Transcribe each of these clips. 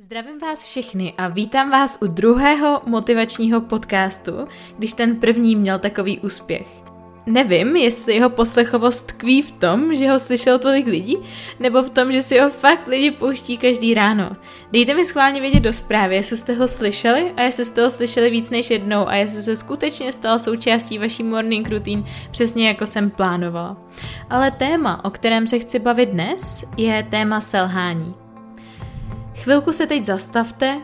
Zdravím vás všechny a vítám vás u druhého motivačního podcastu, když ten první měl takový úspěch. Nevím, jestli jeho poslechovost tkví v tom, že ho slyšelo tolik lidí, nebo v tom, že si ho fakt lidi pouští každý ráno. Dejte mi schválně vědět do zprávy, jestli jste ho slyšeli a jestli jste ho slyšeli víc než jednou a jestli se skutečně stal součástí vaší morning routine přesně jako jsem plánovala. Ale téma, o kterém se chci bavit dnes, je téma selhání. Chvilku se teď zastavte,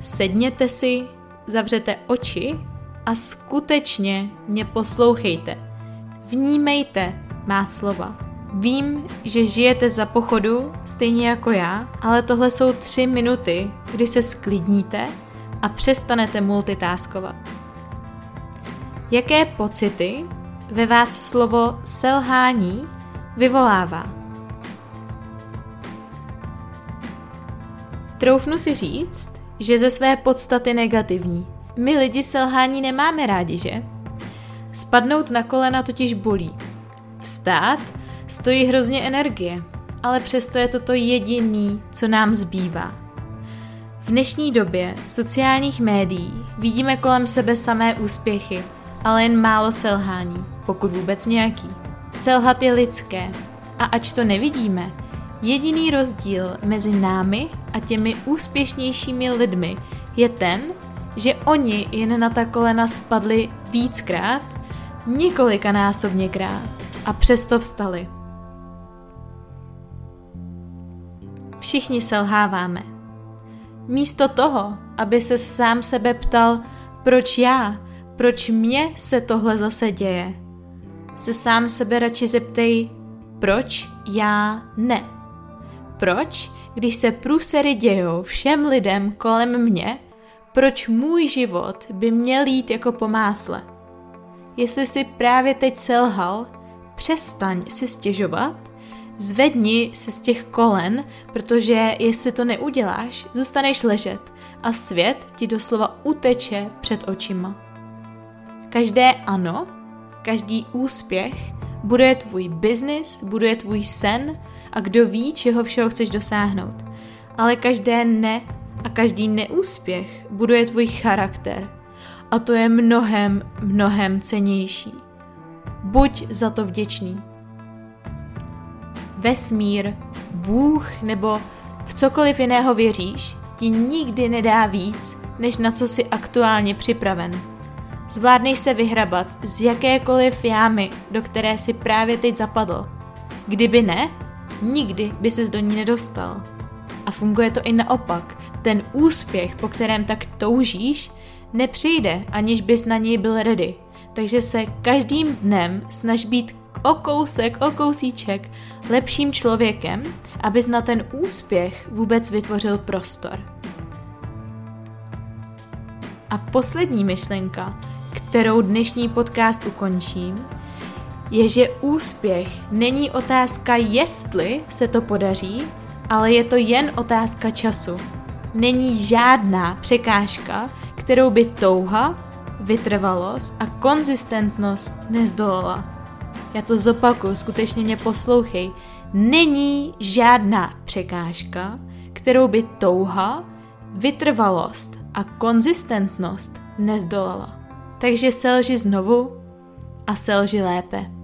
sedněte si, zavřete oči a skutečně mě poslouchejte. Vnímejte má slova. Vím, že žijete za pochodu, stejně jako já, ale tohle jsou tři minuty, kdy se sklidníte a přestanete multitaskovat. Jaké pocity ve vás slovo selhání vyvolává? Troufnu si říct, že ze své podstaty negativní. My lidi selhání nemáme rádi, že? Spadnout na kolena totiž bolí. Vstát stojí hrozně energie, ale přesto je to to jediný, co nám zbývá. V dnešní době sociálních médií vidíme kolem sebe samé úspěchy, ale jen málo selhání, pokud vůbec nějaký. Selhat je lidské a ač to nevidíme, Jediný rozdíl mezi námi a těmi úspěšnějšími lidmi je ten, že oni jen na ta kolena spadli víckrát, několikanásobněkrát a přesto vstali. Všichni selháváme. Místo toho, aby se sám sebe ptal, proč já, proč mně se tohle zase děje, se sám sebe radši zeptej, proč já ne. Proč, když se průsery dějou všem lidem kolem mě, proč můj život by měl jít jako po másle? Jestli si právě teď selhal, přestaň si stěžovat, zvedni si z těch kolen, protože jestli to neuděláš, zůstaneš ležet a svět ti doslova uteče před očima. Každé ano, každý úspěch buduje tvůj biznis, buduje tvůj sen, a kdo ví, čeho všeho chceš dosáhnout. Ale každé ne a každý neúspěch buduje tvůj charakter. A to je mnohem, mnohem cenější. Buď za to vděčný. Vesmír, Bůh nebo v cokoliv jiného věříš, ti nikdy nedá víc, než na co jsi aktuálně připraven. Zvládneš se vyhrabat z jakékoliv jámy, do které si právě teď zapadl. Kdyby ne, nikdy by ses do ní nedostal. A funguje to i naopak. Ten úspěch, po kterém tak toužíš, nepřijde, aniž bys na něj byl ready. Takže se každým dnem snaž být o kousek, o kousíček lepším člověkem, abys na ten úspěch vůbec vytvořil prostor. A poslední myšlenka, kterou dnešní podcast ukončím, je, že úspěch není otázka, jestli se to podaří, ale je to jen otázka času. Není žádná překážka, kterou by touha, vytrvalost a konzistentnost nezdolala. Já to zopakuju, skutečně mě poslouchej. Není žádná překážka, kterou by touha, vytrvalost a konzistentnost nezdolala. Takže selži znovu a selži lépe.